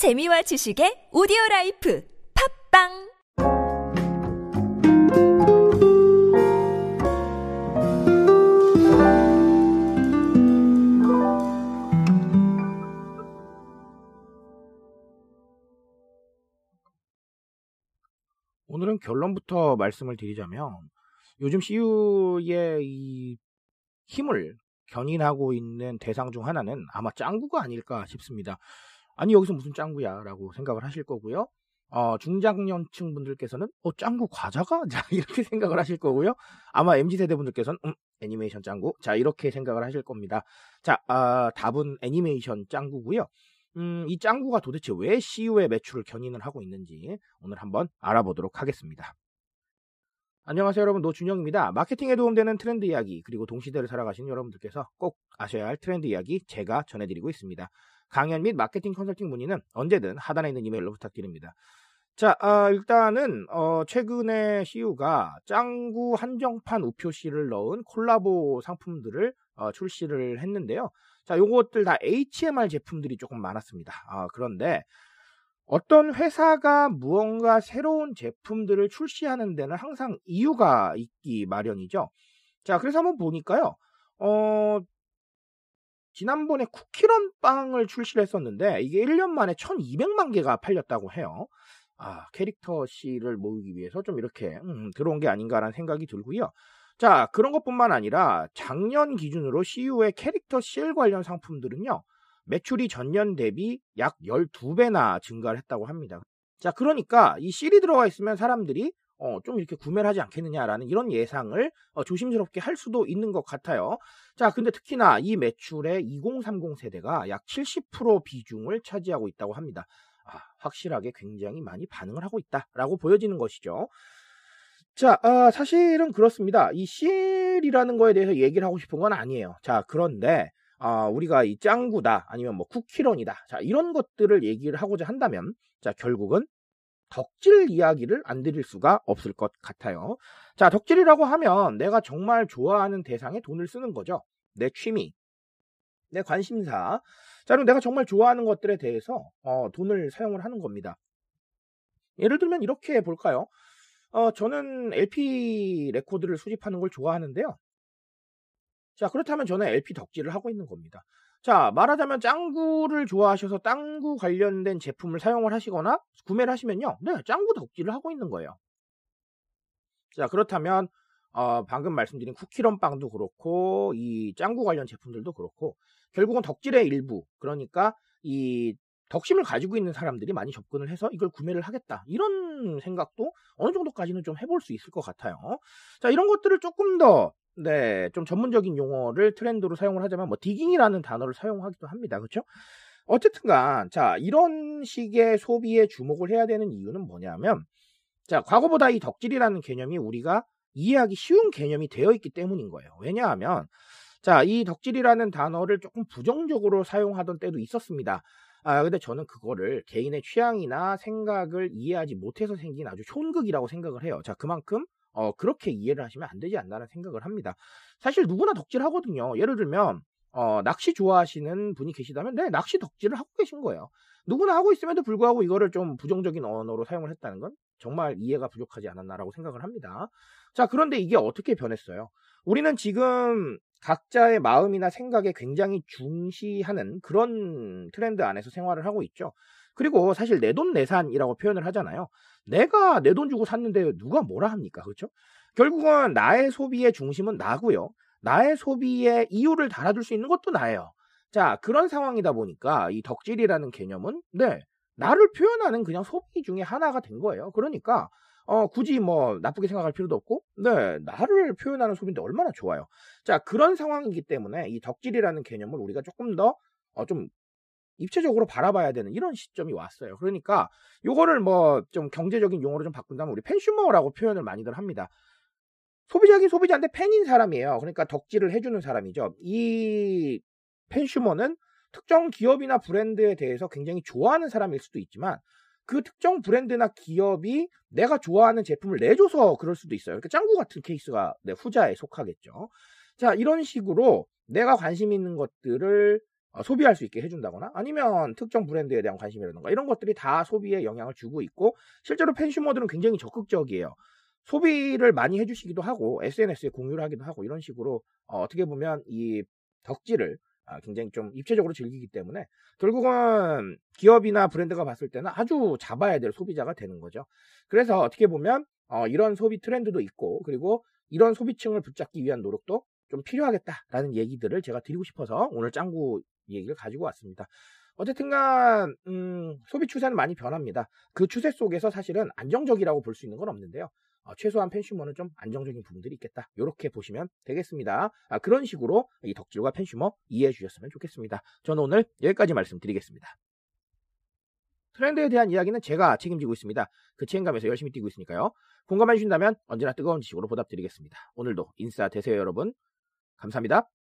재미와 지식의 오디오 라이프 팟빵 오늘은 결론부터 말씀을 드리자면 요즘 CU의 이 힘을 견인하고 있는 대상 중 하나는 아마 짱구가 아닐까 싶습니다. 아니 여기서 무슨 짱구야라고 생각을 하실 거고요. 어, 중장년층 분들께서는 어 짱구 과자가 자 이렇게 생각을 하실 거고요. 아마 mz 세대 분들께서는 음, 애니메이션 짱구 자 이렇게 생각을 하실 겁니다. 자 아, 답은 애니메이션 짱구고요. 음, 이 짱구가 도대체 왜 CU의 매출을 견인을 하고 있는지 오늘 한번 알아보도록 하겠습니다. 안녕하세요 여러분 노준영입니다. 마케팅에 도움되는 트렌드 이야기 그리고 동시대를 살아가시는 여러분들께서 꼭 아셔야 할 트렌드 이야기 제가 전해드리고 있습니다. 강연 및 마케팅 컨설팅 문의는 언제든 하단에 있는 이메일로 부탁드립니다. 자, 아, 일단은 어, 최근에 CU가 짱구 한정판 우표시를 넣은 콜라보 상품들을 어, 출시를 했는데요. 자, 요것들 다 HMR 제품들이 조금 많았습니다. 아, 그런데 어떤 회사가 무언가 새로운 제품들을 출시하는 데는 항상 이유가 있기 마련이죠. 자, 그래서 한번 보니까요. 어, 지난번에 쿠키런 빵을 출시를 했었는데 이게 1년 만에 1200만 개가 팔렸다고 해요. 아, 캐릭터 씨를 모으기 위해서 좀 이렇게 음, 들어온 게 아닌가라는 생각이 들고요. 자, 그런 것뿐만 아니라 작년 기준으로 CU의 캐릭터 CL 관련 상품들은요. 매출이 전년 대비 약 12배나 증가를 했다고 합니다. 자, 그러니까 이 CL이 들어가 있으면 사람들이 어, 좀 이렇게 구매를 하지 않겠느냐라는 이런 예상을 어, 조심스럽게 할 수도 있는 것 같아요. 자, 근데 특히나 이 매출의 2030 세대가 약 70% 비중을 차지하고 있다고 합니다. 아, 확실하게 굉장히 많이 반응을 하고 있다라고 보여지는 것이죠. 자, 아, 사실은 그렇습니다. 이 CL이라는 거에 대해서 얘기를 하고 싶은 건 아니에요. 자, 그런데 아, 우리가 이 짱구다 아니면 뭐 쿠키런이다. 자, 이런 것들을 얘기를 하고자 한다면 자, 결국은 덕질 이야기를 안 드릴 수가 없을 것 같아요. 자, 덕질이라고 하면 내가 정말 좋아하는 대상에 돈을 쓰는 거죠. 내 취미, 내 관심사. 자, 그럼 내가 정말 좋아하는 것들에 대해서 어, 돈을 사용을 하는 겁니다. 예를 들면 이렇게 볼까요? 어, 저는 LP 레코드를 수집하는 걸 좋아하는데요. 자, 그렇다면 저는 LP 덕질을 하고 있는 겁니다. 자, 말하자면 짱구를 좋아하셔서 짱구 관련된 제품을 사용을 하시거나 구매를 하시면요. 네, 짱구 덕질을 하고 있는 거예요. 자, 그렇다면 어, 방금 말씀드린 쿠키런 빵도 그렇고 이 짱구 관련 제품들도 그렇고 결국은 덕질의 일부 그러니까 이 덕심을 가지고 있는 사람들이 많이 접근을 해서 이걸 구매를 하겠다 이런 생각도 어느 정도까지는 좀 해볼 수 있을 것 같아요. 자 이런 것들을 조금 더 네, 좀 전문적인 용어를 트렌드로 사용을 하자면 뭐 디깅이라는 단어를 사용하기도 합니다. 그렇죠? 어쨌든간 자, 이런 식의 소비에 주목을 해야 되는 이유는 뭐냐면 자, 과거보다 이 덕질이라는 개념이 우리가 이해하기 쉬운 개념이 되어 있기 때문인 거예요. 왜냐하면 자, 이 덕질이라는 단어를 조금 부정적으로 사용하던 때도 있었습니다. 아, 근데 저는 그거를 개인의 취향이나 생각을 이해하지 못해서 생긴 아주 촌극이라고 생각을 해요. 자, 그만큼 어, 그렇게 이해를 하시면 안 되지 않나라는 생각을 합니다. 사실 누구나 덕질 하거든요. 예를 들면, 어, 낚시 좋아하시는 분이 계시다면, 네, 낚시 덕질을 하고 계신 거예요. 누구나 하고 있음에도 불구하고 이거를 좀 부정적인 언어로 사용을 했다는 건 정말 이해가 부족하지 않았나라고 생각을 합니다. 자, 그런데 이게 어떻게 변했어요? 우리는 지금 각자의 마음이나 생각에 굉장히 중시하는 그런 트렌드 안에서 생활을 하고 있죠. 그리고 사실 내돈내산이라고 표현을 하잖아요. 내가 내 돈 주고 샀는데 누가 뭐라 합니까? 그렇죠? 결국은 나의 소비의 중심은 나고요. 나의 소비의 이유를 달아줄 수 있는 것도 나예요. 자, 그런 상황이다 보니까 이 덕질이라는 개념은 네, 나를 표현하는 그냥 소비 중에 하나가 된 거예요. 그러니까 어, 굳이 뭐 나쁘게 생각할 필요도 없고, 네, 나를 표현하는 소비인데 얼마나 좋아요. 자, 그런 상황이기 때문에 이 덕질이라는 개념을 우리가 조금 더, 어, 좀 입체적으로 바라봐야 되는 이런 시점이 왔어요. 그러니까 요거를 뭐 좀 경제적인 용어로 좀 바꾼다면 우리 팬슈머라고 표현을 많이들 합니다. 소비자긴 소비자인데 팬인 사람이에요. 그러니까 덕질을 해주는 사람이죠. 이 팬슈머는 특정 기업이나 브랜드에 대해서 굉장히 좋아하는 사람일 수도 있지만 그 특정 브랜드나 기업이 내가 좋아하는 제품을 내줘서 그럴 수도 있어요. 그러니까 짱구 같은 케이스가 네, 후자에 속하겠죠. 자, 이런 식으로 내가 관심 있는 것들을 어, 소비할 수 있게 해준다거나 아니면 특정 브랜드에 대한 관심이라든가 이런 것들이 다 소비에 영향을 주고 있고 실제로 펜슈머들은 굉장히 적극적이에요. 소비를 많이 해주시기도 하고 SNS에 공유를 하기도 하고 이런 식으로 어, 떻게 보면 이 덕질을 아, 굉장히 좀 입체적으로 즐기기 때문에 결국은 기업이나 브랜드가 봤을 때는 아주 잡아야 될 소비자가 되는 거죠. 그래서 어떻게 보면 어, 이런 소비 트렌드도 있고 그리고 이런 소비층을 붙잡기 위한 노력도 좀 필요하겠다라는 얘기들을 제가 드리고 싶어서 오늘 짱구 얘기를 가지고 왔습니다. 어쨌든간 음, 소비 추세는 많이 변합니다. 그 추세 속에서 사실은 안정적이라고 볼 수 있는 건 없는데요. 어, 최소한 펜슈머는 좀 안정적인 부분들이 있겠다. 이렇게 보시면 되겠습니다. 아, 그런 식으로 이 덕질과 펜슈머 이해해 주셨으면 좋겠습니다. 저는 오늘 여기까지 말씀드리겠습니다. 트렌드에 대한 이야기는 제가 책임지고 있습니다. 그 책임감에서 열심히 뛰고 있으니까요. 공감해 주신다면 언제나 뜨거운 지식으로 보답드리겠습니다. 오늘도 인싸 되세요 여러분. 감사합니다.